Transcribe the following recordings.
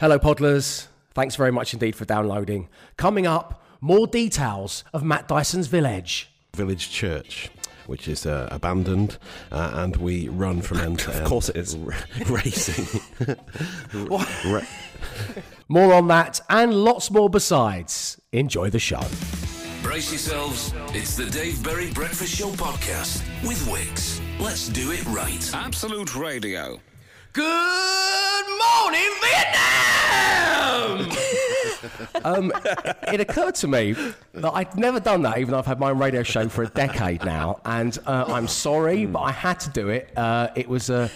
Hello, Podlers. Thanks very much indeed for downloading. Coming up, more details of Matt Dyson's village. Village Church, which is uh, abandoned, uh, and we run from end to end. Of course it is. racing. Ra- More on that and lots more besides. Enjoy the show. Brace yourselves. It's the Dave Berry Breakfast Show podcast with Wix. Let's do it right. Absolute Radio. Good morning, Vietnam! um, it occurred to me that I'd never done that, even though I've had my own radio show for a decade now. And uh, I'm sorry, but I had to do it. Uh, it was a,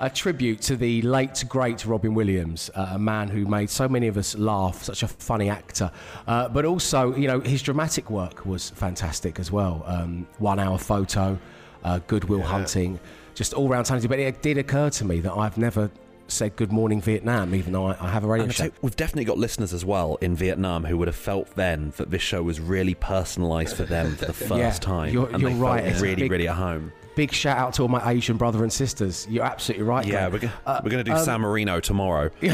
a tribute to the late, great Robin Williams, uh, a man who made so many of us laugh, such a funny actor. Uh, but also, you know, his dramatic work was fantastic as well. Um, one hour photo, uh, Goodwill Hunting just all round talented. But it did occur to me that I've never said good morning Vietnam, even though I, I have a radio And show. tell we've definitely got listeners as well in Vietnam who would have felt then that this show was really personalised for them for the first Yeah, time. you're- and you're they right, Felt really, big- really at home. Big shout out to all my Asian brother and sisters. You're absolutely right. Yeah, Glenn. we're, go- Uh, we're going to do San Marino tomorrow. go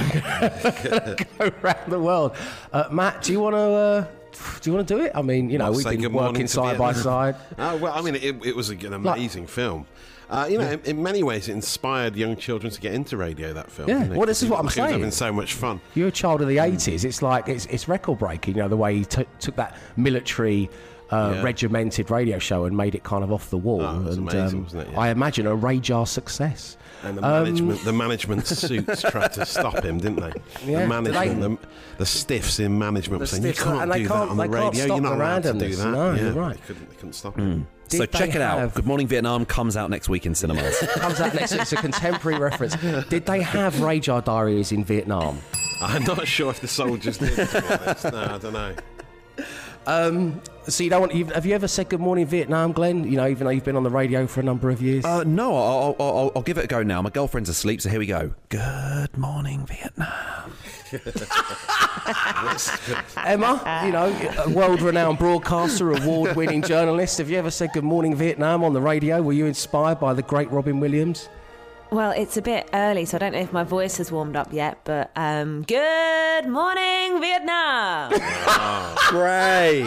around the world. Uh, Matt, do you want to? Uh, do you want to do it? I mean, you know, Well, we've say been working to side by side. Uh, well, I mean, it, it was an amazing film. Uh, you know, in, in many ways, it inspired young children to get into radio. That film. Yeah, well, this is what I'm saying. having so much fun. You're a child of the 80s. It's like it's it's record breaking. You know, the way he t- took that military. Uh, Yeah. Regimented radio show and made it kind of off the wall, Oh, and amazing, it? Yeah. I imagine a radar success. And the Um, management, the management suits tried to stop him, didn't they? Yeah, the management, they- the, the stiffs in management were saying you can't do that on the radio. You're not allowed to do that. No, yeah, you're right. They couldn't, they couldn't stop him. Did so check it out. Good Morning Vietnam comes out next week in cinemas. comes out next. It's a contemporary reference. Did they have radar diaries in Vietnam? I'm not sure if the soldiers did. To be. No, I don't know. So you don't want? You've, have you ever said good morning Vietnam, Glenn? You know, even though you've been on the radio for a number of years. uh, no, I'll, I'll, I'll, I'll give it a go now. My girlfriend's asleep, so here we go. Good morning Vietnam. Emma, you know, a world-renowned broadcaster, award-winning journalist. Have you ever said good morning Vietnam on the radio? Were you inspired by the great Robin Williams? Well, it's a bit early, so I don't know if my voice has warmed up yet, but um, good morning, Vietnam. Great.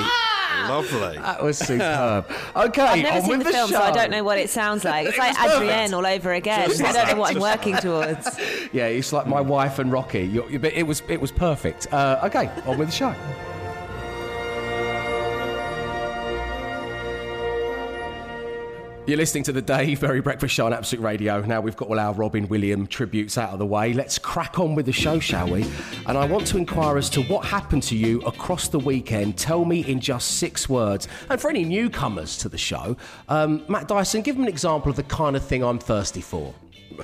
Lovely. That was superb. Okay, I've never on seen with the, the film, show. so I don't know what it sounds like. It's like Adrian all over again. I don't know what I'm working towards. Yeah, it's like my wife and Rocky. you you- but it was it was perfect. Uh, okay, on with the show. You're listening to the Dave Berry Breakfast Show on Absolute Radio. Now we've got all our Robin Williams tributes out of the way. Let's crack on with the show, shall we? And I want to inquire as to what happened to you across the weekend. Tell me in just six words. And for any newcomers to the show, um, Matt Dyson, give them an example of the kind of thing I'm thirsty for.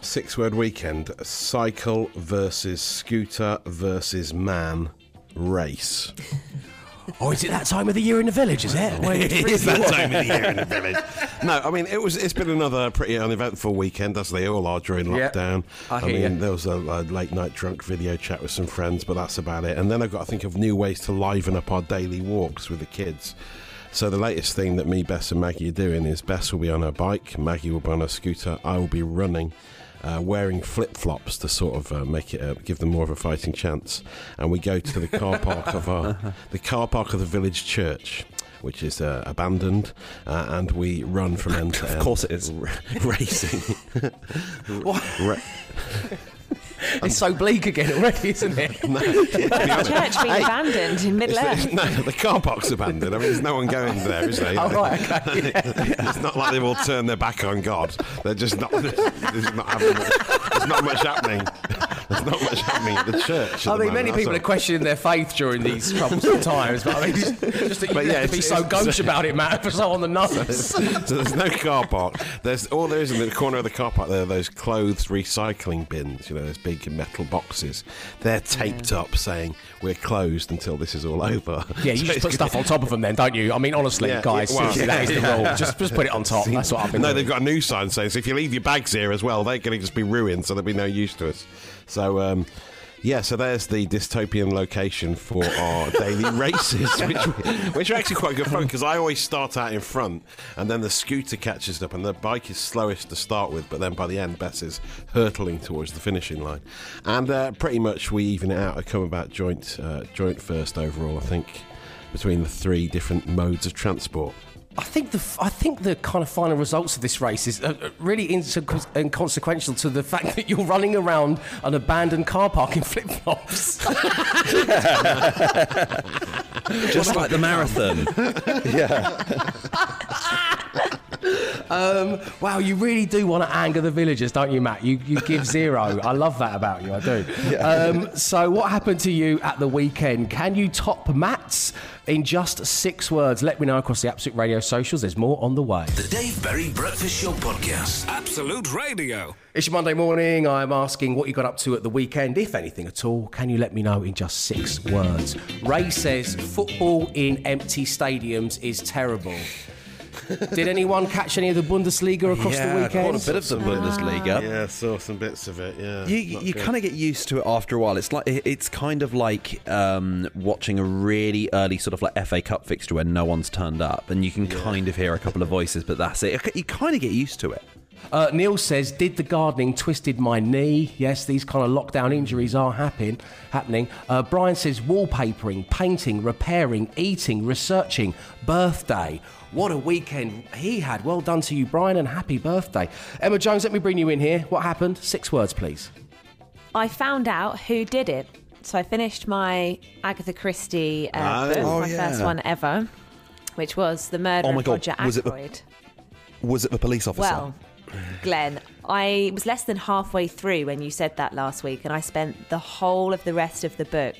Six word weekend cycle versus scooter versus man race. Oh, is it that time of the year in the village, is it? Well, it is that time of the year in the village. No, I mean it was. It's been another pretty uneventful weekend, as they all are during lockdown. I I, mean, ya. there was a, a late night drunk video chat with some friends, but that's about it. And then I've got to think of new ways to liven up our daily walks with the kids. So the latest thing that me, Bess, and Maggie are doing is Bess will be on her bike, Maggie will be on her scooter, I will be running. Uh, wearing flip flops to sort of uh, make it uh, give them more of a fighting chance, and we go to the car park of our the car park of the village church, which is uh, abandoned, uh, and we run from end to end. Of course it is. racing. Ra- It's so bleak again already, isn't it? no, to be honest- Church being Hey, abandoned in Middle it's the, no, the car park's abandoned. I mean, there's no one going there, is there? Oh, right, okay. it's not like they've all turned their back on God. They're just not. There's, there's not, having, there's not much happening. There's not much happening at the church. I mean, many moment, people are questioning their faith during these troublesome times, but I mean, just, just that you But yeah, to be so gauche about it, Matt, for so on the nose. so there's no car park. There's all there is in the corner of the car park. There are those clothes recycling bins. You know, those big metal boxes. They're taped up saying we're closed until this is all over. Yeah, you So just put stuff on top of them then, don't you? I mean, honestly, Yeah, guys, yeah, well, that is the yeah. rule. Just, just put it on top. That's what I've been No, doing. they've got a new sign saying so if you leave your bags here as well, they're going to just be ruined, so there'll be no use to us. So, um, Yeah, so there's the dystopian location for our daily races, which, which are actually quite good fun because I always start out in front and then the scooter catches up and the bike is slowest to start with, but then by the end, Bess is hurtling towards the finishing line. And uh, pretty much we even it out. I come about joint, uh, joint first overall, I think, between the three different modes of transport. I think the f- I think the kind of final results of this race is uh, uh, really inconse- inconsequential to the fact that you're running around an abandoned car park in flip flops. Just like the marathon. um, wow, you really do want to anger the villagers, don't you, Matt? You you give zero. I love that about you. I do. Um, so, what happened to you at the weekend? Can you top Matt's in just six words? Let me know across the Absolute Radio socials. There's more on the way. The Dave Berry Breakfast Show Podcast. Absolute Radio. It's your Monday morning. I'm asking what you got up to at the weekend, if anything at all. Can you let me know in just six words? Ray says football in empty stadiums is terrible. Did anyone catch any of the Bundesliga across yeah, the weekend? quite a bit of the Bundesliga. Yeah, saw some bits of it. Yeah, You, you kind of get used to it after a while. It's like it's kind of like um, watching a really early sort of like FA Cup fixture where no one's turned up, and you can kind of hear a couple of voices, but that's it. You kind of get used to it. Uh, Neil says, "Did the gardening twisted my knee?" Yes, these kind of lockdown injuries are happen, happening. Uh, Brian says, "Wallpapering, painting, repairing, eating, researching, birthday." What a weekend he had. Well done to you, Brian, and happy birthday. Emma Jones, let me bring you in here. What happened? Six words, please. I found out who did it. So I finished my Agatha Christie uh, Oh. book, Oh, my first one ever, which was The Murder Oh my of God, Roger was it the- Ackroyd. Was it the police officer? Well, Glenn, I was less than halfway through when you said that last week, and I spent the whole of the rest of the book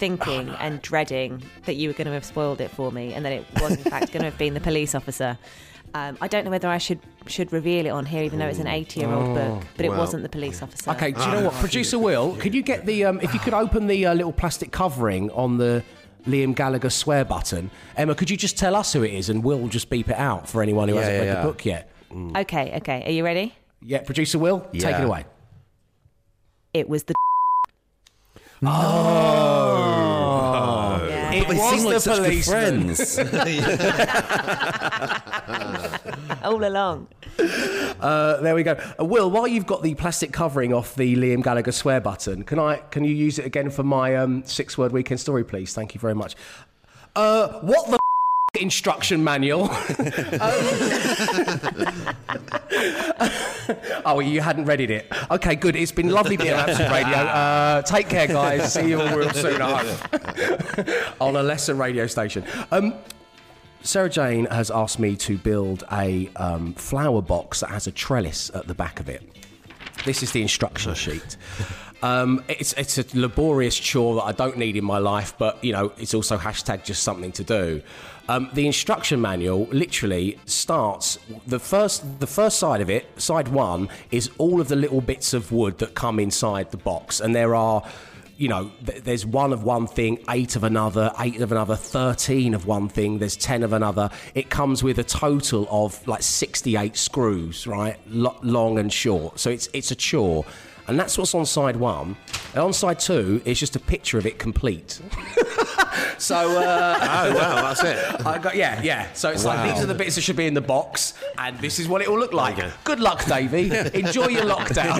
thinking Oh, and dreading that you were going to have spoiled it for me, and that it was in fact going to have been the police officer. Um, I don't know whether I should should reveal it on here, even though it's an 80 year old book, but it well. wasn't the police officer. Okay, do you know what? Producer Will, could you get the, um, if you could open the uh, little plastic covering on the Liam Gallagher swear button. Emma, could you just tell us who it is and we'll just beep it out for anyone who Yeah, hasn't yeah, read yeah. the book yet? Okay, okay. Are you ready? Yeah, producer Will, take it away. It was the. Oh. Yeah. It They was seem like the such good policeman. friends. all along. Uh, there we go. Uh, Will, while you've got the plastic covering off the Liam Gallagher swear button, can I can you use it again for my um, six word weekend story, please? Thank you very much. Uh, what the instruction manual? oh, you hadn't readied it. Okay, good. It's been lovely being on Absolute Radio. Uh, take care, guys. See you all real soon at home on a lesser radio station. Um, Sarah Jane has asked me to build a um, flower box that has a trellis at the back of it. This is the instruction sheet. Um, it's it's a laborious chore that I don't need in my life, but you know it's also hashtag just something to do. Um, the instruction manual literally starts the first the first side of it. Side one is all of the little bits of wood that come inside the box, and there are you know, there's one of one thing, eight of another, eight of another, 13 of one thing, there's 10 of another. It comes with a total of like 68 screws, right? Lo- long and short. So it's, it's a chore. And that's what's on side one. And on side two, it's just a picture of it complete. so, uh, Oh wow, that's it. I got yeah, yeah. So it's like these are the bits that should be in the box, and this is what it will look like. Okay. Good luck, Davey. Enjoy your lockdown.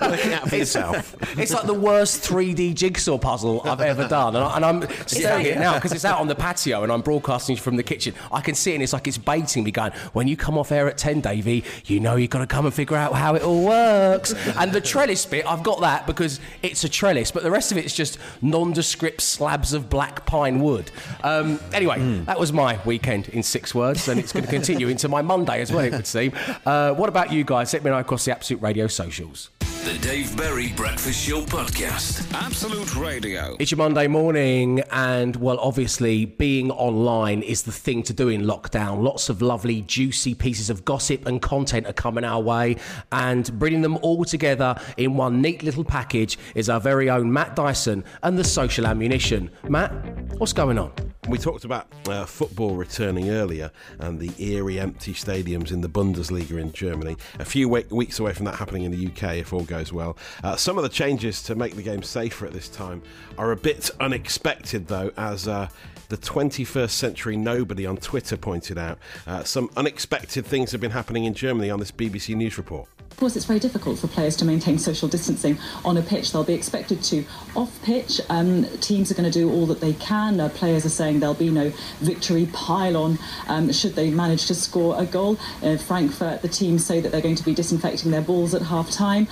Looking out for yourself. It's like the worst 3D jigsaw puzzle I've ever done, and, I, and I'm staring at it now because it's out on the patio and I'm broadcasting from the kitchen. I can see it, and it's like it's baiting me, going, "When you come off air at 10, Davey, you know you've got to come and figure out how it all works." and the trellis bit, I've got that because it's a trellis, but the rest of it's just nondescript slabs of black pine wood. Um, anyway, that was my weekend in six words, and it's going to continue into my Monday as well. It would seem. Uh, what about you guys? Let me know across the Absolute Radio socials. The Dave Berry Breakfast Show Podcast. Absolute Radio. It's your Monday morning, and well, obviously, being online is the thing to do in lockdown. Lots of lovely, juicy pieces of gossip and content are coming our way, and bringing them all together in one neat little package is our very own Matt Dyson and the social ammunition. Matt, what's going on? We talked about uh, football returning earlier and the eerie empty stadiums in the Bundesliga in Germany. A few we- weeks away from that happening in the UK, if all goes well. Uh, some of the changes to make the game safer at this time are a bit unexpected, though, as uh, the 21st century nobody on Twitter pointed out. Uh, some unexpected things have been happening in Germany on this BBC News report. Of course, it's very difficult for players to maintain social distancing on a pitch. They'll be expected to. Off pitch, um, teams are going to do all that they can. Uh, players are saying there'll be no victory pylon um, should they manage to score a goal. In Frankfurt, the team say that they're going to be disinfecting their balls at half time.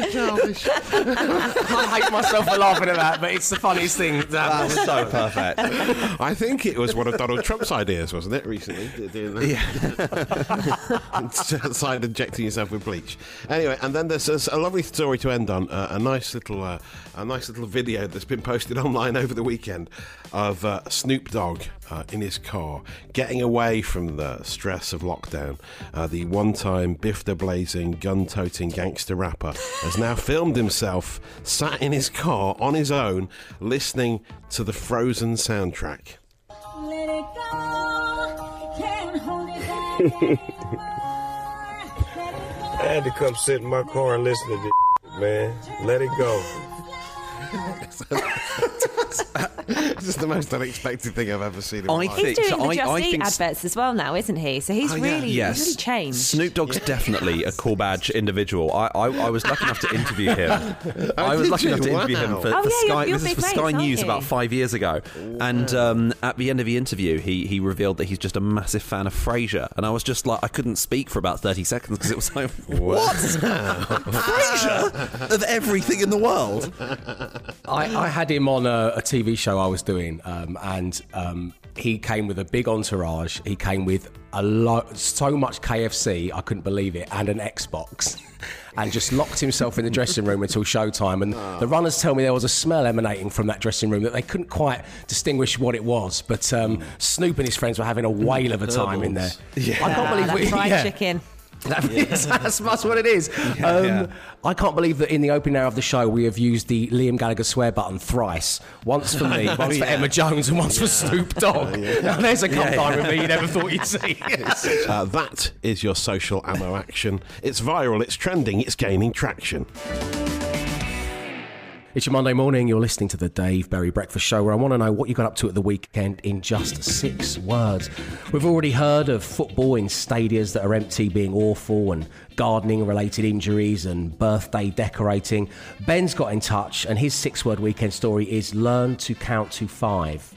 So childish. I hate myself for laughing at that, but it's the funniest thing. That That's so perfect. I think it was one of Donald Trump's ideas, wasn't it, recently? Doing that? Yeah. Side injecting yourself with bleach. Anyway, and then there's, there's a lovely story to end on. Uh, a nice little, uh, a nice little video that's been posted online over the weekend of uh, Snoop Dogg uh, in his car getting away from the stress of lockdown. Uh, the one-time bifter blazing, gun-toting gangster rapper has now filmed himself sat in his car on his own, listening to the Frozen soundtrack. Let it go. Can't hold it back anymore. Let it go. I had to come sit in my car and listen to this, man. Let it go. This is the most unexpected thing I've ever seen in I life. He's think doing so. the I, Just I Eat think adverts as well now, isn't he? So he's Oh, yeah. really, Yes. he's really changed. Snoop Dogg's definitely a cool badge individual. I, I, I was lucky enough to interview him. I was lucky you? enough to interview him for, Oh, for yeah, you're- Sky. you're this is for mates, Sky News you? about five years ago. And um, at the end of the interview, he, he revealed that he's just a massive fan of Frasier. And I was just like, I couldn't speak for about 30 seconds because it was like, what? Frasier? Of everything in the world? I, I had him on a, a TV show I was doing, um, and um, he came with a big entourage. He came with a lot, so much KFC, I couldn't believe it, and an Xbox. And just locked himself in the dressing room until showtime. And the runners tell me there was a smell emanating from that dressing room that they couldn't quite distinguish what it was. But um, Snoop and his friends were having a whale of a time in there. I can't believe that we, fried yeah. chicken. That is, that's, that's what it is. um, yeah. I can't believe that in the opening hour of the show we have used the Liam Gallagher swear button thrice. Once for me, once for Emma Jones, and once for Snoop Dogg. Now there's a come time with me you never thought you'd see. Uh, that is your social ammo action. It's viral, it's trending, it's gaining traction. It's your Monday morning. You're listening to the Dave Berry Breakfast Show, where I want to know what you got up to at the weekend in just six words. We've already heard of football in stadiums that are empty being awful, and gardening related injuries and birthday decorating. Ben's got in touch, and his six word weekend story is learn to count to five.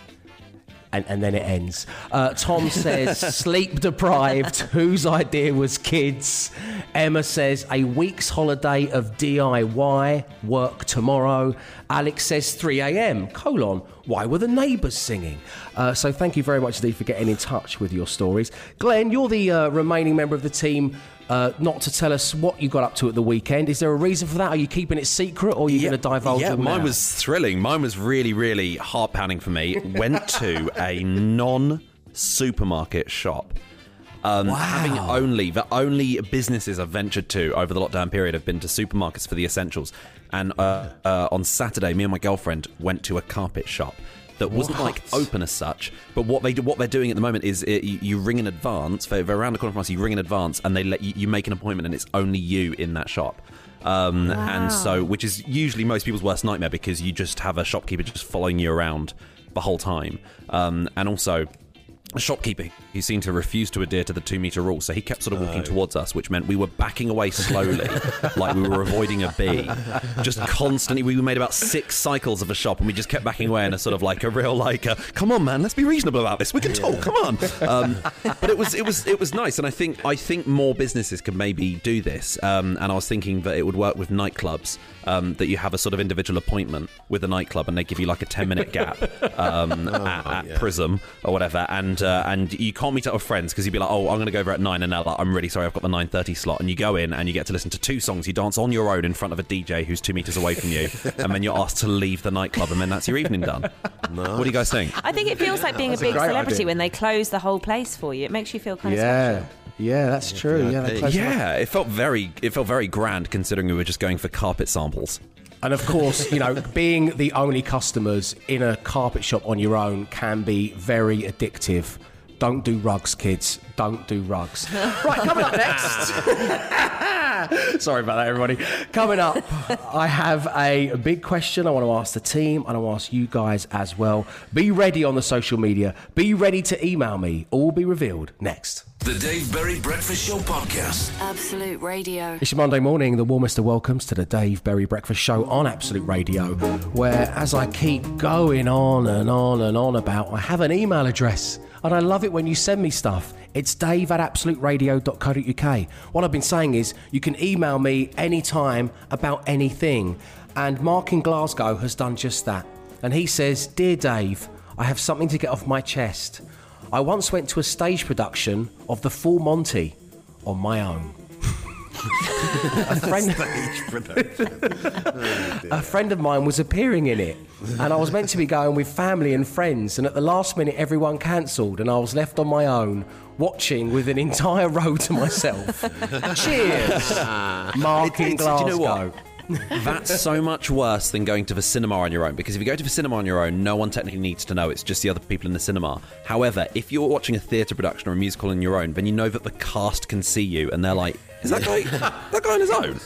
And, and then it ends. Uh, Tom says, sleep deprived. Whose idea was kids? Emma says, a week's holiday of DIY, work tomorrow. Alex says, 3 a.m. Colon, why were the neighbours singing? Uh, so thank you very much, Steve, for getting in touch with your stories. Glenn, you're the uh, remaining member of the team. Uh, not to tell us what you got up to at the weekend. Is there a reason for that? Are you keeping it secret, or are you going to divulge Yeah, mine now? was thrilling. Mine was really, really heart pounding for me. Went to a non supermarket shop. Um, Having only the only businesses I've ventured to over the lockdown period have been to supermarkets for the essentials. And uh, uh, on Saturday, me and my girlfriend went to a carpet shop that wasn't like open as such. But what they do, what they're doing at the moment is it, you, you ring in advance. For, for around the corner from us, you ring in advance, and they let you, you make an appointment, and it's only you in that shop. Um, And so, which is usually most people's worst nightmare because you just have a shopkeeper just following you around the whole time. Um, and also, a shopkeeper who seemed to refuse to adhere to the two meter rule, so he kept sort of walking towards us, which meant we were backing away slowly, like we were avoiding a bee. Just constantly, we made about six cycles of a shop, and we just kept backing away in a sort of like a real like, a, come on, man, let's be reasonable about this. We can talk, come on. Um, but it was it was it was nice, and I think I think more businesses can maybe do this. Um, and I was thinking that it would work with nightclubs. Um, that you have a sort of individual appointment with a nightclub, and they give you like a ten minute gap um, at, at Prism or whatever, and uh, and you can't meet up with friends because you'd be like, oh, I'm going to go over at nine, and they're like, I'm really sorry, I've got the nine thirty slot, and you go in and you get to listen to two songs. You dance on your own in front of a DJ who's two meters away from you, and then you're asked to leave the nightclub, and then that's your evening done. What do you guys think? I think it feels like being a That's a big great celebrity idea. when they close the whole place for you. It makes you feel kind of yeah, special. yeah, that's true. Yeah, they Yeah, it felt very it felt very grand considering we were just going for carpet samples. And of course, you know, being the only customers in a carpet shop on your own can be very addictive. Don't do rugs, kids. Don't do rugs. right, coming up next. Sorry about that, everybody. Coming up, I have a big question I want to ask the team and I want to ask you guys as well. Be ready on the social media. Be ready to email me. All will be revealed next. The Dave Berry Breakfast Show Podcast. Absolute Radio. It's your Monday morning, the warmest of welcomes to the Dave Berry Breakfast Show on Absolute Radio, where as I keep going on and on and on about, I have an email address and I love it when you send me stuff. It's dave at absoluteradio.co.uk. What I've been saying is you can email me anytime about anything. And Mark in Glasgow has done just that. And he says, Dear Dave, I have something to get off my chest. I once went to a stage production of The Full Monty on my own. A friend a friend of mine was appearing in it and I was meant to be going with family and friends and at the last minute everyone cancelled and I was left on my own watching with an entire row to myself. Cheers. Ah. Mark in It's- do you know Glasgow. what? That's so much worse than going to the cinema on your own because if you go to the cinema on your own, no one technically needs to know. It's just the other people in the cinema. However, if you're watching a theatre production or a musical on your own, then you know that the cast can see you and they're like, is that guy, that guy on his own?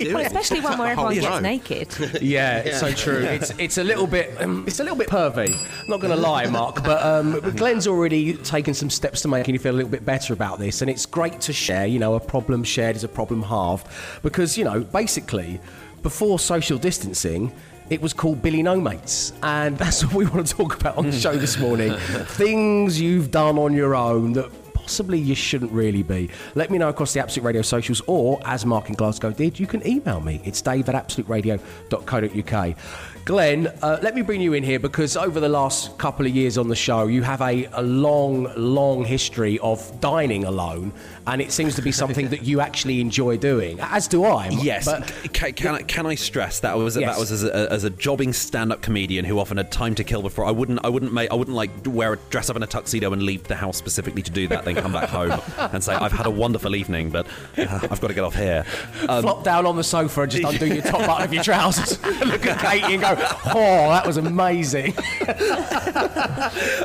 Well, especially one where everyone gets naked. Yeah, it's so true. It's it's a little bit um, it's a little bit pervy. Not going to lie, Mark, but um, but Glenn's already taken some steps to making you feel a little bit better about this, and it's great to share. You know, a problem shared is a problem halved, because you know, basically, before social distancing. It was called Billy No Mates, and that's what we want to talk about on the show this morning. Things you've done on your own that possibly you shouldn't really be. Let me know across the Absolute Radio socials, or as Mark in Glasgow did, you can email me. It's dave at absoluteradio.co.uk. Glenn, uh, let me bring you in here because over the last couple of years on the show, you have a, a long, long history of dining alone, and it seems to be something that you actually enjoy doing, as do I. Yes. But can, can, I, can I stress that was Yes. that was as a, as a jobbing stand-up comedian who often had time to kill before. I wouldn't I wouldn't make I wouldn't like wear a dress up in a tuxedo and leave the house specifically to do that. Then come back home and say I've had a wonderful evening, but uh, I've got to get off here. Um, flop down on the sofa and just undo your top button of your trousers. Look at Katie and go, "Oh, that was amazing."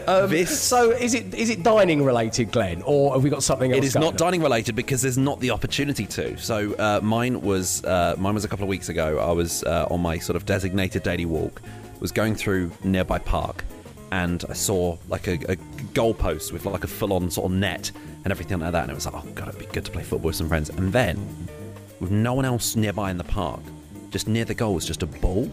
um, This- So, is it is it dining related, Glenn, or have we got something else? It is not on? Dining related because there's not the opportunity to. So uh, mine was uh, mine was a couple of weeks ago. I was uh, on my sort of designated daily walk, was going through nearby park, and I saw like a, a goalpost with like a full-on sort of net and everything like that, and it was like, oh god, it'd be good to play football with some friends. And then, with no one else nearby in the park, just near the goal was just a ball,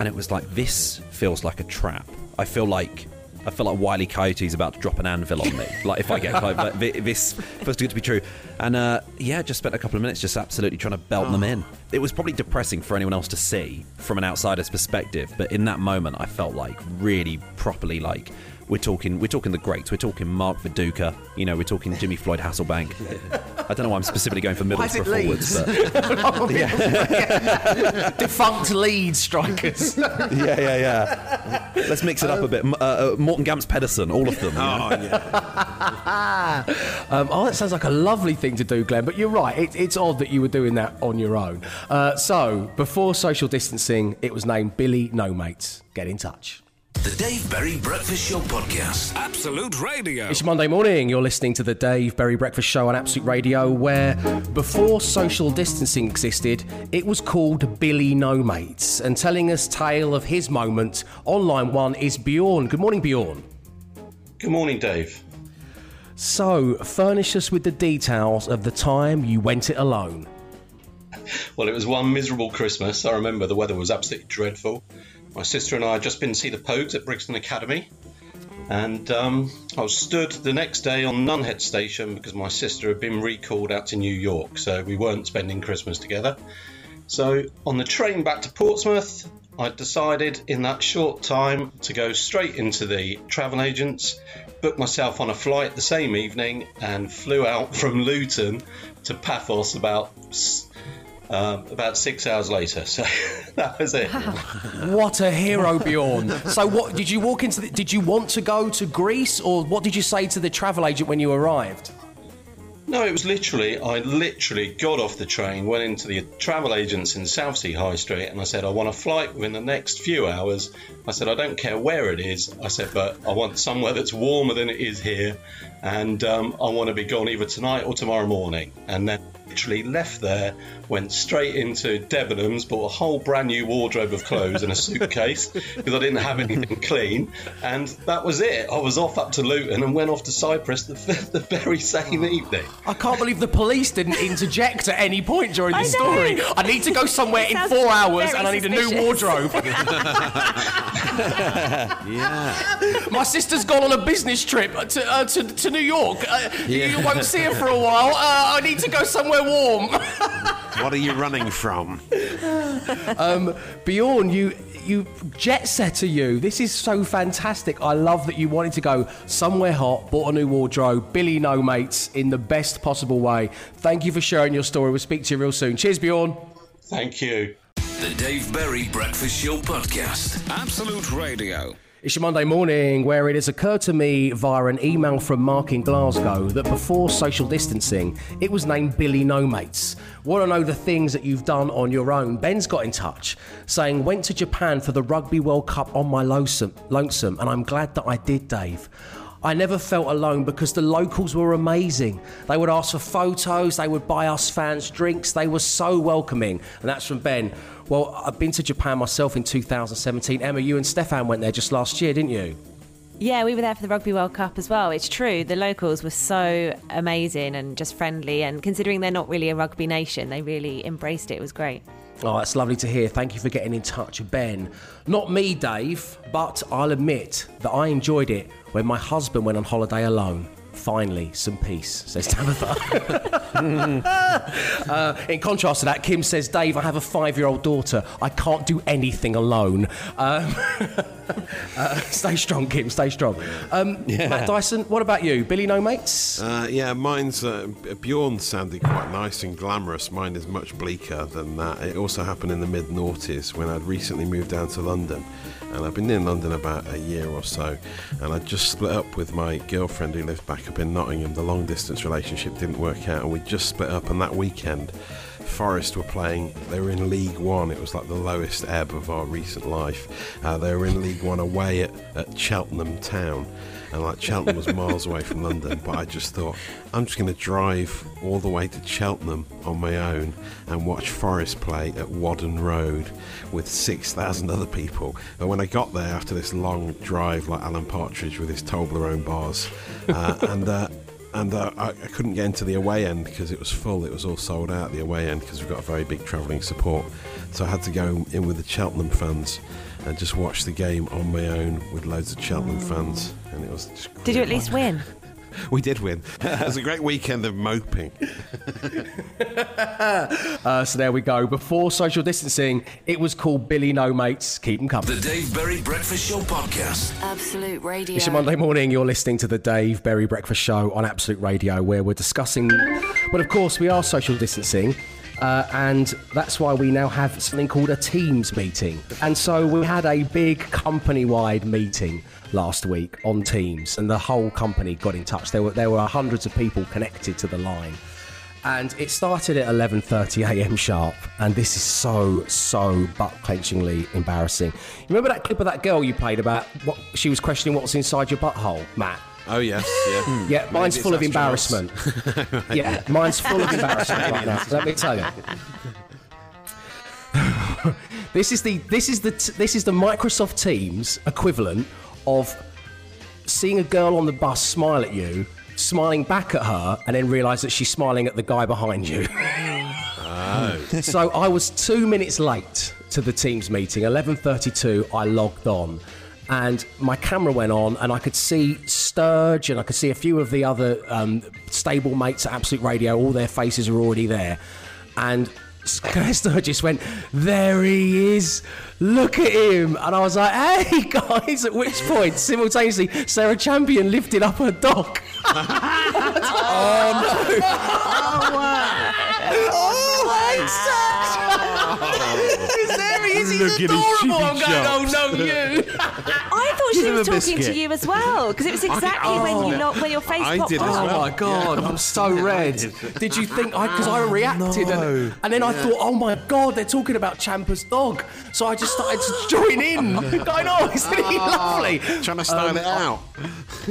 and it was like this feels like a trap. I feel like. I feel like Wiley Coyote's about to drop an anvil on me. Like if I get like, like, thi- this feels too good to be true. And uh, yeah, just spent a couple of minutes just absolutely trying to belt them in. It was probably depressing for anyone else to see from an outsider's perspective, but in that moment, I felt like really properly like we're talking we're talking the greats. We're talking Mark Viduka. You know, we're talking Jimmy Floyd Hasselbaink. I don't know why I'm specifically going for middles Why for forwards, but defunct lead strikers. yeah, yeah, yeah. Let's mix it up a bit. M- Uh, uh, Morten Gamst Pedersen, all of them. you know? Um, oh, that sounds like a lovely thing to do, Glenn. But you're right. It, it's odd that you were doing that on your own. Uh, so, before social distancing, it was named Billy No Mates. Get in touch. The Dave Berry Breakfast Show Podcast. Absolute Radio. It's Monday morning. You're listening to the Dave Berry Breakfast Show on Absolute Radio, where before social distancing existed, it was called Billy No Mates. And telling us tale of his moment on line one is Bjorn. Good morning, Bjorn. Good morning, Dave. So, furnish us with the details of the time you went it alone. Well, it was one miserable Christmas. I remember the weather was absolutely dreadful. My sister and I had just been to see the Pogues at Brixton Academy, and um, I was stood the next day on Nunhead Station because my sister had been recalled out to New York, so we weren't spending Christmas together. So, on the train back to Portsmouth, I decided in that short time to go straight into the travel agents, booked myself on a flight the same evening, and flew out from Luton to Paphos about um, about six hours later. So that was it. What a hero, Bjorn. so, what did you walk into? The, did you want to go to Greece, or what did you say to the travel agent when you arrived? No, it was literally, I literally got off the train, went into the travel agents in Southsea High Street, and I said, I want a flight within the next few hours. I said, I don't care where it is. I said, but I want somewhere that's warmer than it is here, and um, I want to be gone either tonight or tomorrow morning. And then literally left there, went straight into Debenhams, bought a whole brand new wardrobe of clothes and a suitcase because I didn't have anything clean, and that was it. I was off up to Luton and went off to Cyprus the, the very same oh. evening. I can't believe the police didn't interject at any point during I this know. story. I need to go somewhere in four hours and I need a new wardrobe. Yeah. My sister's gone on a business trip to, uh, to, to New York. Uh, You won't see her for a while. Uh, I need to go somewhere warm. What are you running from? Bjorn, you you jet setter you. This is so fantastic. I love that you wanted to go somewhere hot, bought a new wardrobe, Billy no mates in the best possible way. Thank you for sharing your story. We'll speak to you real soon. Cheers, Bjorn. Thank you. The Dave Berry Breakfast Show Podcast. Absolute Radio. It's your Monday morning where it has occurred to me via an email from Mark in Glasgow that before social distancing, it was named Billy No Mates. Want to know the things that you've done on your own? Ben's got in touch saying, Went to Japan for the Rugby World Cup on my lonesome, lonesome and I'm glad that I did, Dave. I never felt alone because the locals were amazing. They would ask for photos, they would buy us fans drinks, they were so welcoming. And that's from Ben. Well, I've been to Japan myself in 2017. Emma, you and Stefan went there just last year, didn't you? Yeah, we were there for the Rugby World Cup as well. It's true. The locals were so amazing and just friendly. And considering they're not really a rugby nation, they really embraced it. It was great. Oh, that's lovely to hear. Thank you for getting in touch, Ben. Not me, Dave, but I'll admit that I enjoyed it when my husband went on holiday alone. Finally, some peace, says Tabitha. uh, in contrast to that, Kim says, Dave, I have a five year old daughter. I can't do anything alone. Um, uh, stay strong, Kim, stay strong. Um, Matt Dyson, what about you? Billy No Mates? Uh, yeah, mine's uh, Bjorn sounded quite nice and glamorous. Mine is much bleaker than that. It also happened in the mid noughties when I'd recently moved down to London, and I've been in London about a year or so. And I just split up with my girlfriend who lived back up in Nottingham. The long distance relationship didn't work out, and we just split up. And that weekend, Forest were playing. They were in League One. It was like the lowest ebb of our recent life. Uh, they were in League One away at, at Cheltenham Town. And like Cheltenham was miles away from London, but I just thought I'm just going to drive all the way to Cheltenham on my own and watch Forest play at Whaddon Road with 6,000 other people. And when I got there after this long drive, like Alan Partridge with his Toblerone bars, uh, and uh, and uh, I, couldn't get into the away end because it was full. It was all sold out the away end because we've got a very big travelling support. So I had to go in with the Cheltenham fans and just watched the game on my own with loads of Cheltenham fans, and it was. Just Did you at great. least win? We did win. it was a great weekend of moping. Uh, so there we go. Before social distancing, it was called Billy No Mates. Keep them coming. The Dave Berry Breakfast Show Podcast. Absolute Radio. It's your Monday morning. You're listening to the Dave Berry Breakfast Show on Absolute Radio, where we're discussing. But of course, we are social distancing. Uh, and that's why we now have something called a Teams meeting. And so we had a big company wide meeting last week on Teams, and the whole company got in touch. There were, there were hundreds of people connected to the line. And it started at 11:30 a.m. sharp, and this is so so butt clenchingly embarrassing. You remember that clip of that girl you played about what she was questioning what's inside your butthole, Matt? Oh yes, yeah. Hmm. Yeah, mine's full of it's astronauts. embarrassment. yeah, mine's full of embarrassment right now. Let me tell you. this is the this is the t- this is the Microsoft Teams equivalent of seeing a girl on the bus smile at you, smiling back at her, and then realise that she's smiling at the guy behind you. oh. so I was two minutes late to the Teams meeting. 11:32, I logged on, and my camera went on, and I could see Sturge, and I could see a few of the other um, stable mates at Absolute Radio. All their faces are already there, and. Sturgis went, there he is. Look at him. And I was like, hey guys. At which point, simultaneously, Sarah Champion lifted up her dog. oh, no. Oh, there he is. Look at his adorable. I'm cheeky going, oh chops. no, you. I thought she him was a talking to you as well because it was exactly when you not when your face I popped did as up. Oh well. my god, I'm so red. Did you think I? Because I reacted, and, and then I thought, oh my god, they're talking about Champa's dog. So I just started to join in, going, oh, isn't he lovely? Trying to style it out.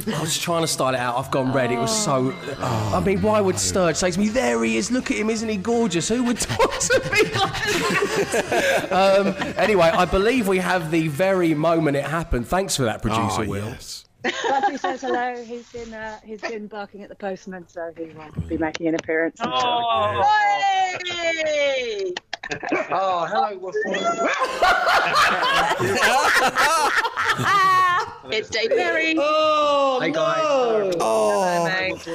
I was trying to style it out. I've gone red. It was so. I mean, why would Sturge say to me, "There he is. Look at him. Isn't he gorgeous?" Who would talk to me like that? um, anyway, I believe we have the very moment it happened. Thanks for that, producer Oh, Will. yes. Buffy says hello. He's been uh, he's been barking at the postman, so he will be making an appearance. Oh, oh hello. it's Dave Berry. Oh, Hey guys. Hello, mate.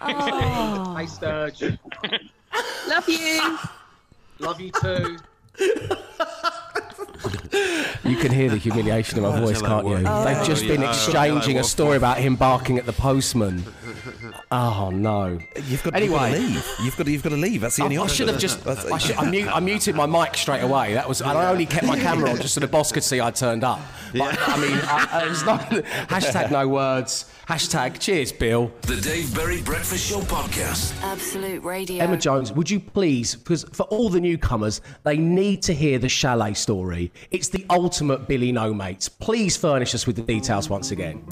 Oh. Hey Sturge. Love you. Love you too. You can hear the humiliation in my oh, voice, can't you? They've just Oh, been exchanging Oh, a story about him barking at the postman. Oh no! You've got, Anyway. you've got to leave. You've got, to, you've got to leave. That's the I, only I option. should have just. I, should, I, mute, I muted my mic straight away. That was. And I only kept my camera on just so the boss could see I turned up. But I mean, I, I, there's no hashtag no words. Hashtag cheers, Bill. The Dave Berry Breakfast Show podcast. Absolute Radio. Emma Jones, would you please, because for all the newcomers, they need to hear the chalet story. It's the ultimate Billy No Mates. Please furnish us with the details once again.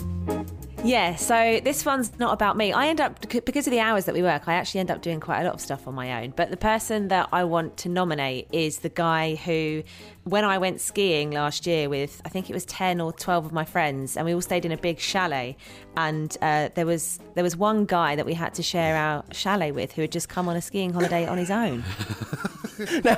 Yeah, so this one's not about me. I end up because of the hours that we work. I actually end up doing quite a lot of stuff on my own. But the person that I want to nominate is the guy who, when I went skiing last year with, I think it was ten or twelve of my friends, and we all stayed in a big chalet. And uh, there was there was one guy that we had to share our chalet with who had just come on a skiing holiday on his own. Now,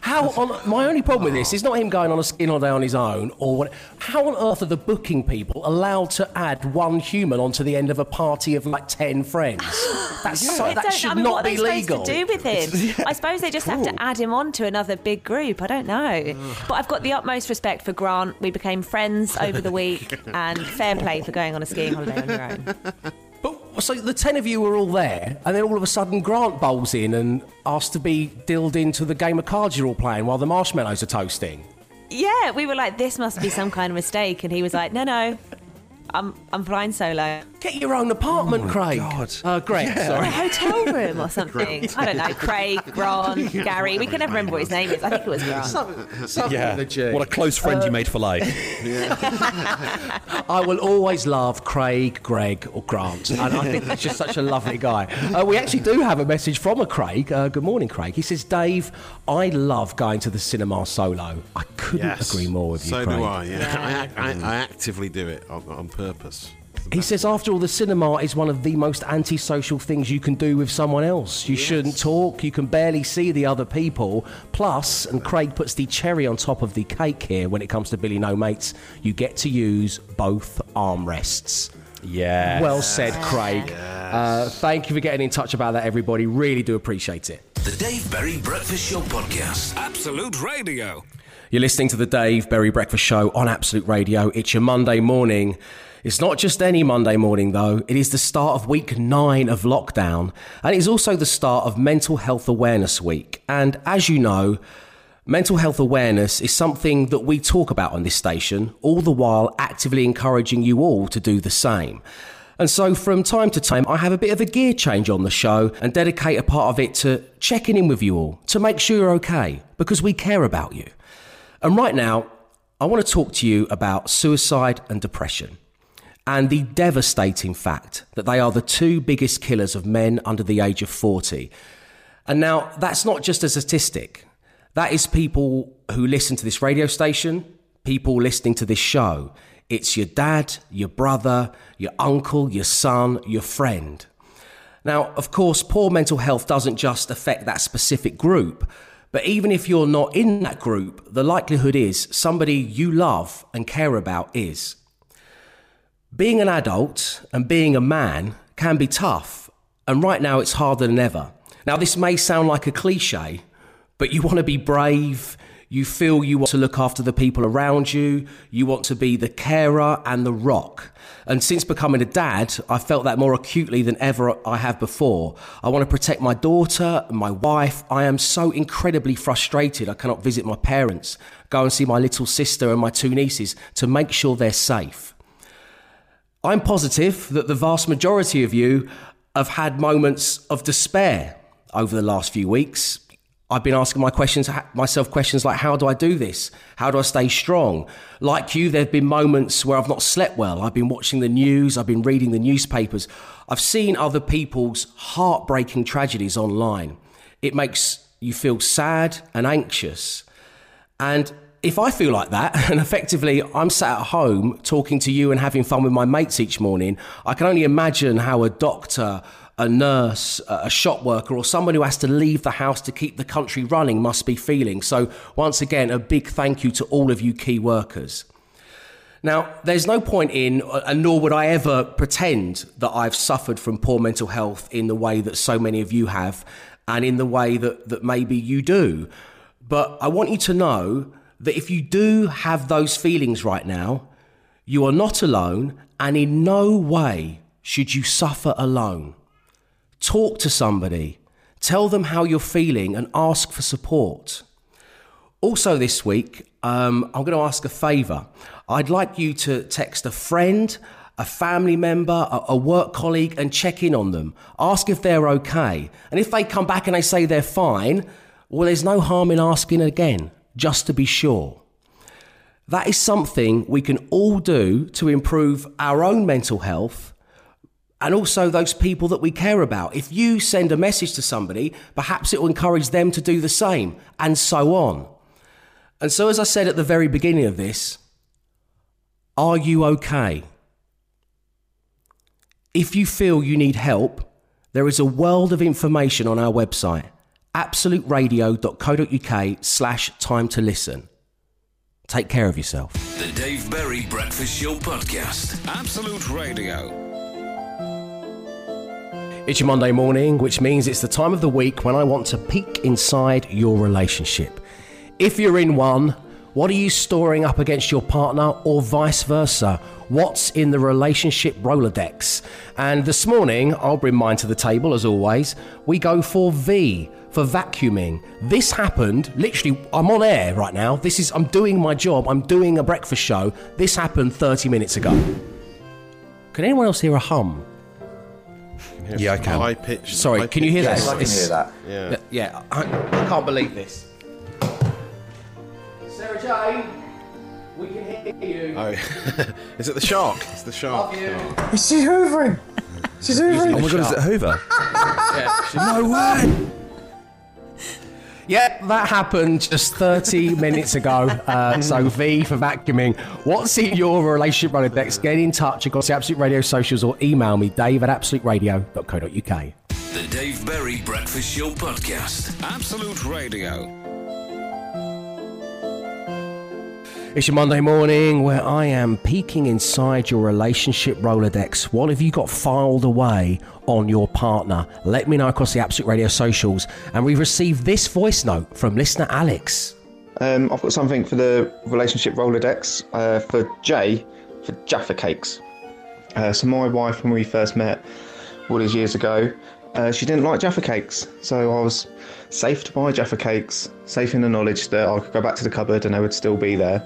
how on my only problem with this is not him going on a skiing holiday on his own, or what. How on earth are the booking people allowed to add one human onto the end of a party of like ten friends? That's so, that should I mean, not what be legal. to do with him? I suppose they just have to add him on to another big group. I don't know. But I've got the utmost respect for Grant. We became friends over the week, and fair play for going on a skiing holiday on your own. But so the ten of you were all there, and then all of a sudden Grant bowls in and asks to be dilled into the game of cards you're all playing while the marshmallows are toasting. Yeah, we were like, this must be some kind of mistake, and he was like, no, no, I'm I'm flying solo. Get your own apartment, Craig. Uh, Greg, A sorry. A hotel room or something. I don't know. Craig, Grant, Gary. We can never remember what his name is. I think it was Grant. Something yeah. with. What a close friend Uh, you made for life. I will always love Craig, Greg, or Grant. And I think that's just such a lovely guy. Uh, we actually do have a message from a Craig. Uh, good morning, Craig. He says, Dave, I love going to the cinema solo. I couldn't Yes. agree more with you, So Craig. do I. Yeah, I, I, I actively do it on, on purpose. He says, after all, the cinema is one of the most antisocial things you can do with someone else. You shouldn't talk, you can barely see the other people. Plus, and Craig puts the cherry on top of the cake here when it comes to Billy No Mates, you get to use both armrests. Yeah. Well said, Craig. Uh, thank you for getting in touch about that, everybody. Really do appreciate it. The Dave Berry Breakfast Show podcast. Absolute Radio. You're listening to the Dave Berry Breakfast Show on Absolute Radio. It's your Monday morning. It's not just any Monday morning, though. It is the start of week nine of lockdown, and it's also the start of Mental Health Awareness Week. And as you know, mental health awareness is something that we talk about on this station, all the while actively encouraging you all to do the same. And so, from time to time, I have a bit of a gear change on the show and dedicate a part of it to checking in with you all to make sure you're okay, because we care about you. And right now, I want to talk to you about suicide and depression and the devastating fact that they are the two biggest killers of men under the age of 40. And now, that's not just a statistic, that is people who listen to this radio station, people listening to this show. It's your dad, your brother, your uncle, your son, your friend. Now, of course, poor mental health doesn't just affect that specific group, but even if you're not in that group, the likelihood is somebody you love and care about is. Being an adult and being a man can be tough, and right now it's harder than ever. Now, this may sound like a cliche, but you want to be brave, you feel you want to look after the people around you. You want to be the carer and the rock. And since becoming a dad, I felt that more acutely than ever I have before. I want to protect my daughter, my wife. I am so incredibly frustrated I cannot visit my parents, go and see my little sister and my two nieces to make sure they're safe. I'm positive that the vast majority of you have had moments of despair over the last few weeks. I've been asking my questions, myself questions like, how do I do this? How do I stay strong? Like you, there have been moments where I've not slept well. I've been watching the news, I've been reading the newspapers. I've seen other people's heartbreaking tragedies online. It makes you feel sad and anxious. And if I feel like that, and effectively I'm sat at home talking to you and having fun with my mates each morning, I can only imagine how a doctor, a nurse, a shop worker, or someone who has to leave the house to keep the country running must be feeling. So, once again, a big thank you to all of you key workers. Now, there's no point in, uh, and nor would I ever pretend that I've suffered from poor mental health in the way that so many of you have, and in the way that, that maybe you do. But I want you to know that if you do have those feelings right now, you are not alone, and in no way should you suffer alone. Talk to somebody, tell them how you're feeling, and ask for support. Also, this week, um, I'm going to ask a favour. I'd like you to text a friend, a family member, a, a work colleague, and check in on them. Ask if they're okay. And if they come back and they say they're fine, well, there's no harm in asking again, just to be sure. That is something we can all do to improve our own mental health and also those people that we care about. If you send a message to somebody, perhaps it will encourage them to do the same, and so on. And so, as I said at the very beginning of this, are you okay? If you feel you need help, there is a world of information on our website, absoluteradio.co.uk slash time to listen. Take care of yourself. The Dave Berry Breakfast Show Podcast. Absolute Radio. It's your Monday morning, which means it's the time of the week when I want to peek inside your relationship. If you're in one, what are you storing up against your partner or vice versa? What's in the relationship Rolodex? And this morning, I'll bring mine to the table as always. We go for V for vacuuming. This happened literally, I'm on air right now. This is, I'm doing my job. I'm doing a breakfast show. This happened 30 minutes ago. Can anyone else hear a hum? Yeah, I can. High pitched. Sorry, can you hear Yes, that? I can hear that. Yeah. Yeah, I, I can't believe this. Sarah Jane, we can hear you. Oh, is it the shark? It's the shark. Is she hoovering? She's hoovering. Oh my god, is it Hoover? no way. Yeah, that happened just 30 minutes ago. Uh, so V for vacuuming. What's in your relationship Rolodex? Get in touch across the Absolute Radio socials or email me, dave at absoluteradio.co.uk. The Dave Berry Breakfast Show Podcast. Absolute Radio. It's your Monday morning where I am peeking inside your relationship Rolodex. What have you got filed away on your partner? Let me know across the Absolute Radio socials. And we've received this voice note from listener Alex. Um, I've got something for the relationship Rolodex uh, for Jay for Jaffa cakes. Uh, so my wife, when we first met, all these years ago, uh, she didn't like Jaffa cakes. So I was safe to buy Jaffa cakes, safe in the knowledge that I could go back to the cupboard and they would still be there.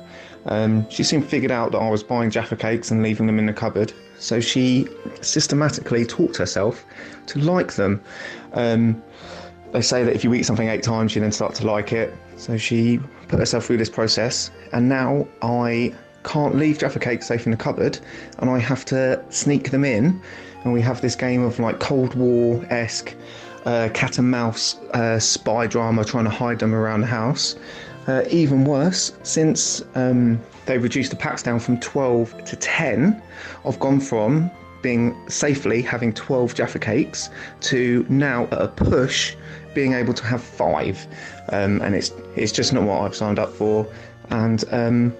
Um, she soon figured out that I was buying Jaffa cakes and leaving them in the cupboard. So she systematically taught herself to like them. Um, they say that if you eat something eight times, you then start to like it. So she put herself through this process, and now I can't leave Jaffa cakes safe in the cupboard, and I have to sneak them in. And we have this game of like Cold War esque uh, cat and mouse uh, spy drama, trying to hide them around the house. Uh, even worse, since um, they reduced the packs down from 12 to 10, I've gone from being safely having 12 Jaffa cakes to now at a push being able to have five. Um, and it's it's just not what I've signed up for. And um,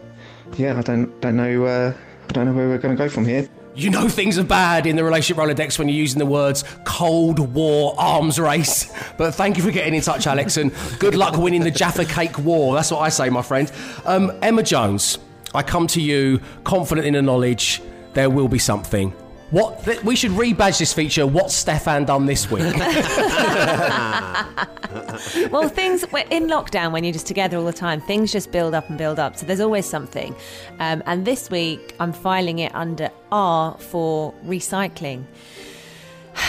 yeah, I don't don't know uh, I don't know where we're going to go from here. You know things are bad in the relationship Rolodex when you're using the words Cold War arms race. But thank you for getting in touch, Alex, and good luck winning the Jaffa Cake War. That's what I say, my friend. Um, Emma Jones, I come to you confident in the knowledge there will be something. What th- we should rebadge this feature. What's Stefan done this week? well, things we're in lockdown when you're just together all the time. Things just build up and build up. So there's always something. Um, and this week, I'm filing it under R for recycling.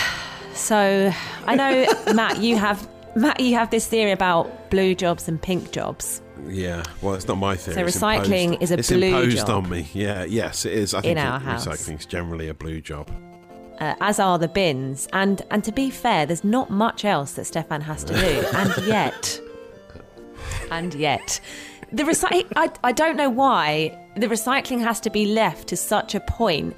So I know, Matt, you have Matt, you have this theory about blue jobs and pink jobs. Yeah, well, it's not my theory. So recycling imposed- is a it's blue imposed job. on me. Yeah, yes, it is. I think In our house. recycling's generally a blue job. uh, as are the bins. And and to be fair, there's not much else that Stefan has to do. and yet, and yet, the recycling. I, I don't know why the recycling has to be left to such a point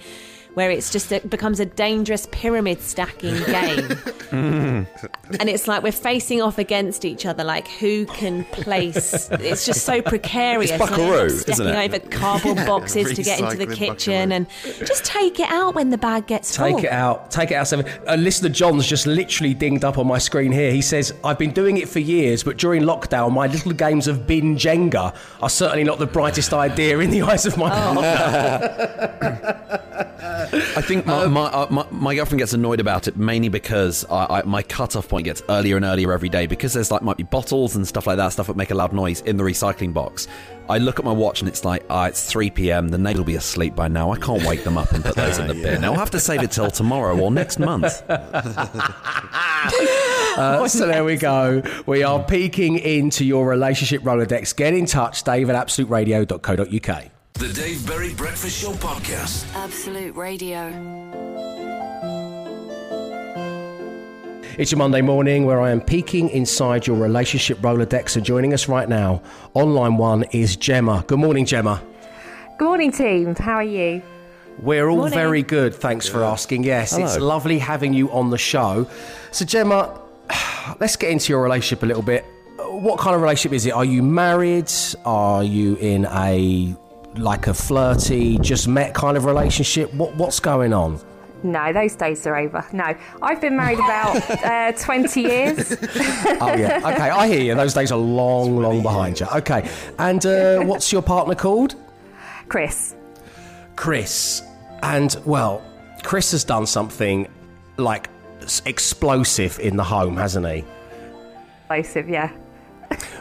where it's just it becomes a dangerous pyramid stacking game. and it's like we're facing off against each other like who can place it's just so precarious It's And I end up buckaroo, stepping isn't it? over cardboard Yeah, boxes to get into the recycling kitchen and just take it out when the bag gets full Take it out. Take it out. Seven. Uh, listener John's just literally dinged up on my screen here. He says, I've been doing it for years, but during lockdown, my little games of bin Jenga are certainly not the brightest idea in the eyes of my partner. I think my, my, uh, my, my girlfriend gets annoyed about it mainly because I, I, my cut-off point gets earlier and earlier every day because there's like might be bottles and stuff like that, stuff that make a loud noise in the recycling box. I look at my watch and it's like, ah, it's 3 p.m. The neighbours will be asleep by now. I can't wake them up and put those in the bin. I'll have to save it till tomorrow or next month. Uh, so there we go. We are peeking into your relationship Rolodex. Get in touch, dave at absoluteradio.co.uk. The Dave Berry Breakfast Show podcast. Absolute Radio. It's your Monday morning where I am peeking inside your relationship Rolodex. And joining us right now on line one is Gemma. Good morning, Gemma. Good morning, team. How are you? We're all Morning. very good. Thanks for asking. Yes, it's lovely having you on the show. So, Gemma, let's get into your relationship a little bit. What kind of relationship is it? Are you married? Are you in a like a flirty, just met kind of relationship? What what's going on? No, those days are over. No, I've been married about uh, 20 years. Oh yeah. Okay, I hear you. Those days are long, long behind you. Okay, and uh, what's your partner called? Chris. Chris. And well, Chris has done something like explosive in the home, hasn't he? Explosive, yeah.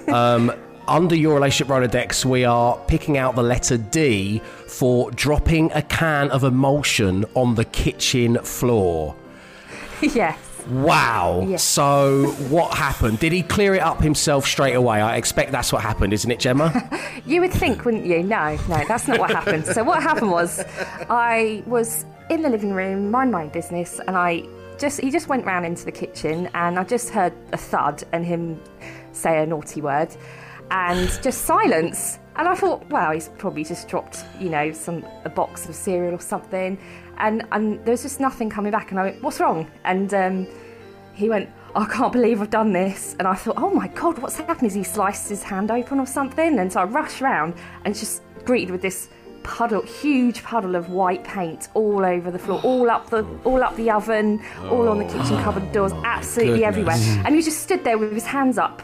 Um, under your relationship Rolodex, we are picking out the letter D for dropping a can of emulsion on the kitchen floor. yes. Wow. Yes. So, what happened? Did he clear it up himself straight away? I expect that's what happened, isn't it, Gemma? You would think, wouldn't you? No, no, that's not what happened. So what happened was, I was in the living room, mind my business, and I just he just went round into the kitchen, and I just heard a thud and him say a naughty word, and just silence. And I thought, well, he's probably just dropped, you know, some a box of cereal or something, and and there was just nothing coming back. And I went, what's wrong? And um, he went, I can't believe I've done this. And I thought, oh my God, what's happened? Is he sliced his hand open or something? And so I rushed round and just greeted with this puddle, huge puddle of white paint all over the floor, all up the, all up the oven, all on the kitchen cupboard doors, absolutely everywhere. And he just stood there with his hands up.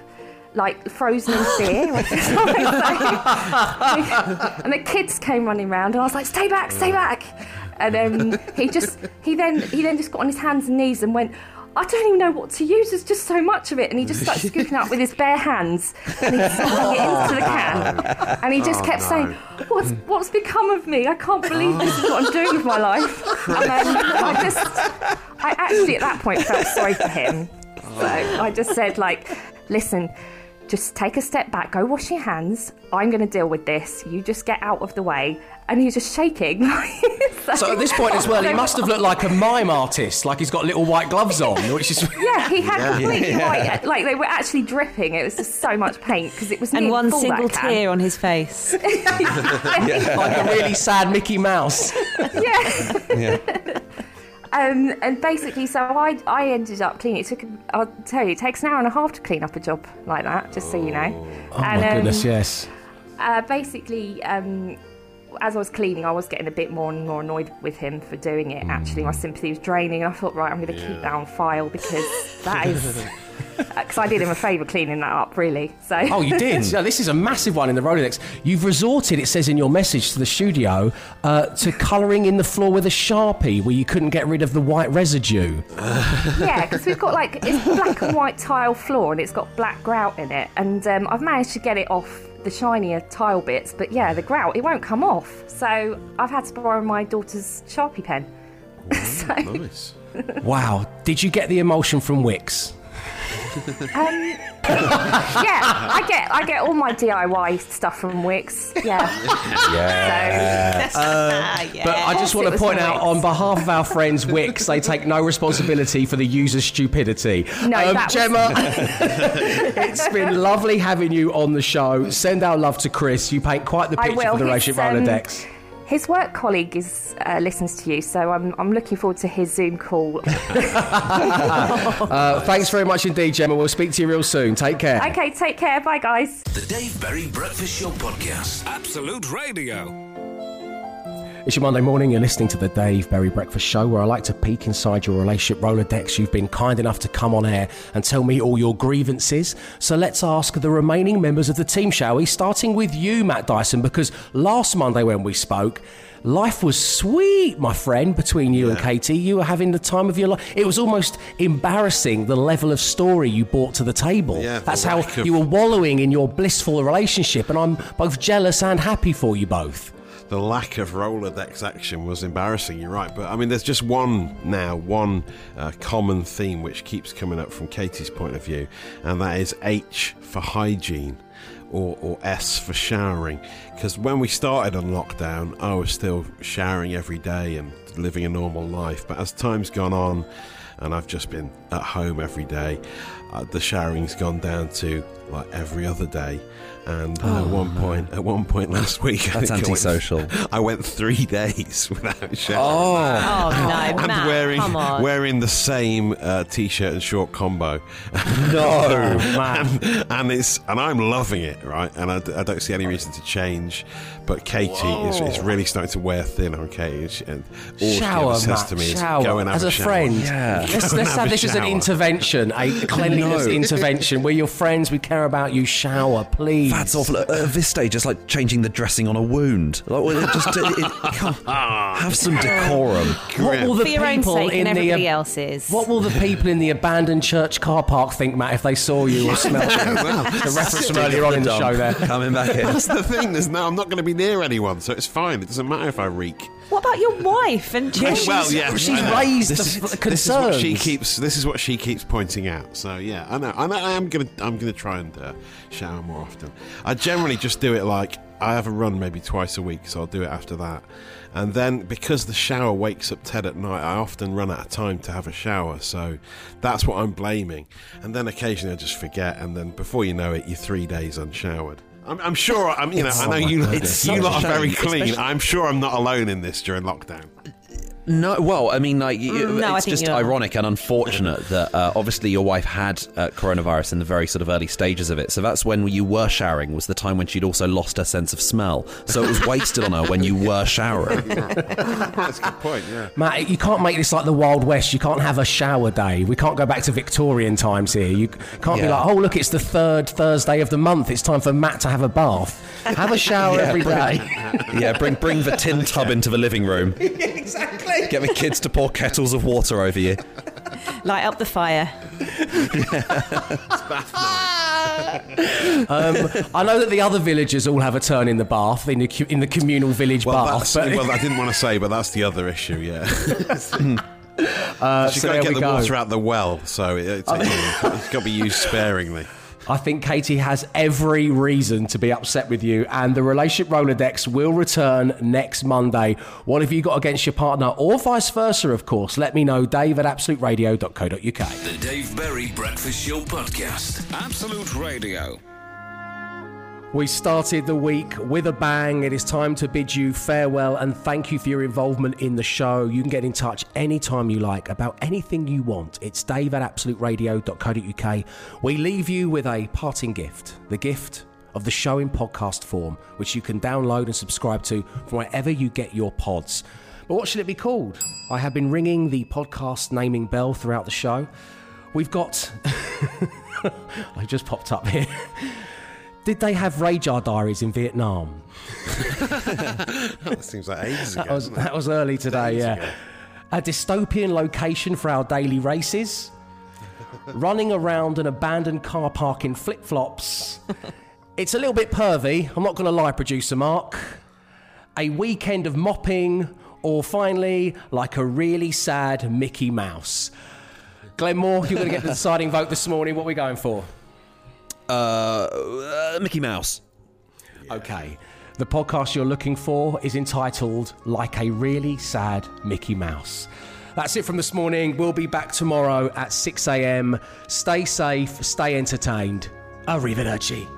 Like frozen in fear, and the kids came running round, and I was like, "Stay back, stay back!" And um, he just, he then, he then just got on his hands and knees and went, I don't even know what to use. There's just so much of it. And he just started scooping up with his bare hands and he's sliding it into the can. And he just Oh, kept no. saying, what's, what's become of me? I can't believe this is what I'm doing with my life. And then I just, I actually at that point felt sorry for him. So I just said, like, listen, just take a step back, go wash your hands. I'm going to deal with this. You just get out of the way. And he's just shaking. So at this point as well, he must have looked like a mime artist, like he's got little white gloves on, which is Yeah, he had Yeah. completely Yeah. white, like they were actually dripping. It was just so much paint because it was and one full, single tear on his face. like a really sad Mickey Mouse. yeah. Um, and basically, so I, I ended up cleaning. It took, I'll tell you, it takes an hour and a half to clean up a job like that, just so you know. Oh my goodness, yes. Uh, basically, um, as I was cleaning, I was getting a bit more and more annoyed with him for doing it. Actually, Mm. my sympathy was draining, and I thought, right, I'm going to keep that on file because that is because I did him a favour cleaning that up, really. So Oh, you did? No, this is a massive one in the Rolodex. You've resorted, it says in your message to the studio, uh, to colouring in the floor with a sharpie where you couldn't get rid of the white residue. yeah, because we've got like it's black and white tile floor, and it's got black grout in it, and um, I've managed to get it off the shinier tile bits, but yeah, the grout it won't come off. So I've had to borrow my daughter's sharpie pen. so, Nice. Wow. Did you get the emulsion from Wickes? Um, yeah, I get I get all my DIY stuff from Wickes. Yeah. Yeah. Uh, But I just want to point out, on behalf of our friends Wickes, they take no responsibility for the user's stupidity. Um, No, that was- Gemma, it's been lovely having you on the show. Send our love to Chris. You paint quite the picture will. for the His, relationship um, Rolodex. His work colleague is uh, listens to you, so I'm I'm looking forward to his Zoom call. Uh, thanks very much indeed, Gemma. We'll speak to you real soon. Take care. okay, take care. Bye, guys. The Dave Berry Breakfast Show Podcast. Absolute Radio. It's your Monday morning. You're listening to the Dave Berry Breakfast Show, where I like to peek inside your relationship Rolodex. You've been kind enough to come on air and tell me all your grievances. So let's ask the remaining members of the team, shall we? Starting with you, Matt Dyson, because last Monday when we spoke, life was sweet, my friend, between you and Katie. You were having the time of your life. It was almost embarrassing the level of story you brought to the table. Yeah, That's how of- you were wallowing in your blissful relationship, and I'm both jealous and happy for you both. The lack of Rolodex action was embarrassing. You're right, but I mean, there's just one now, one uh, common theme which keeps coming up from Katie's point of view, and that is H for hygiene. Or, or S for showering. Because when we started on lockdown, I was still showering every day and living a normal life. But as time's gone on, and I've just been at home every day, uh, the showering's gone down to like every other day. And uh, at one point, at one point last week, I That's think I went- antisocial. I went three days without showering. Oh, no, and Matt, wearing come on. wearing the same uh, t-shirt and short combo. No, and, and it's and I'm loving it, right? And I don't see any reason to change. But Katie is, is really starting to wear thin on Katie. And And all she shower, ever says Matt, to me shower. is, "Go and have As a, a friend, Yeah. let's, let's and have a this as an intervention, a cleanliness No. intervention. We're your friends. We care about you. Shower, please. That's awful. At at this stage, it's like changing the dressing on a wound. Like, well, just it, it, come, have some decorum. What will the For your own people sake in and the everybody else's. What will the people in the abandoned church car park think, Matt, if they saw you or smelled you? the reference from earlier on in the show there. Coming back in. That's the thing. There's no. I'm not going to be near anyone, so it's fine. It doesn't matter if I reek. What about your wife and Yeah, children? she's, well, yeah, she's I raised This the is, f- this is what concerns. she keeps. This is what she keeps pointing out. So yeah, I know. I know. I am gonna. I'm gonna try and uh, shower more often. I generally just do it like I have a run maybe twice a week, so I'll do it after that. And then because the shower wakes up Ted at night, I often run out of time to have a shower. So that's what I'm blaming. And then occasionally I just forget, and then before you know it, you're three days unshowered. I'm, I'm sure. I'm. You know. It's- I know oh you. goodness. you It's lot are very clean. especially- I'm sure I'm not alone in this during lockdown. No, well, I mean, like, Mm, no, it's think just you are. ironic and unfortunate that uh, obviously your wife had uh, coronavirus in the very sort of early stages of it. So that's when you were showering was the time when she'd also lost her sense of smell. So it was wasted on her when you were showering. That's a good point. Yeah. Matt, you can't make this like the Wild West. You can't have a shower day. We can't go back to Victorian times here. You can't be like, oh, look, it's the third Thursday of the month. It's time for Matt to have a bath. Have a shower Yeah, every bring- day. yeah, bring bring the tin tub into the living room. exactly. Get the kids to pour kettles of water over you. Light up the fire. Um, I know that the other villagers all have a turn in the bath, in the, in the communal village Well, bath. but- well, I didn't want to say, but that's the other issue. Yeah, uh, she's so got to get the go. water out the well, so it, it's, it's got to be used sparingly. I think Katie has every reason to be upset with you, and the relationship Rolodex will return next Monday. What have you got against your partner, or vice versa, of course? Let me know, dave at absoluteradio.co.uk. The Dave Berry Breakfast Show Podcast. Absolute Radio. We started the week with a bang. It is time to bid you farewell and thank you for your involvement in the show. You can get in touch anytime you like about anything you want. It's dave at absoluteradio.co.uk. We leave you with a parting gift the gift of the show in podcast form, which you can download and subscribe to from wherever you get your pods. But what should it be called? I have been ringing the podcast naming bell throughout the show. We've got. I just popped up here. Did they have radar diaries in Vietnam? that seems like ages ago. That was, that was early today, Days yeah. ago. A dystopian location for our daily races. Running around an abandoned car park in flip flops. It's a little bit pervy, I'm not going to lie, producer Mark. A weekend of mopping, or finally, like a really sad Mickey Mouse. Glenn Moore, you're going to get the deciding vote this morning. What are we going for? Uh, uh, Mickey Mouse. Okay. The podcast you're looking for is entitled Like a Really Sad Mickey Mouse. That's it from this morning. We'll be back tomorrow at 6 a.m. Stay safe, stay entertained. Arrivederci.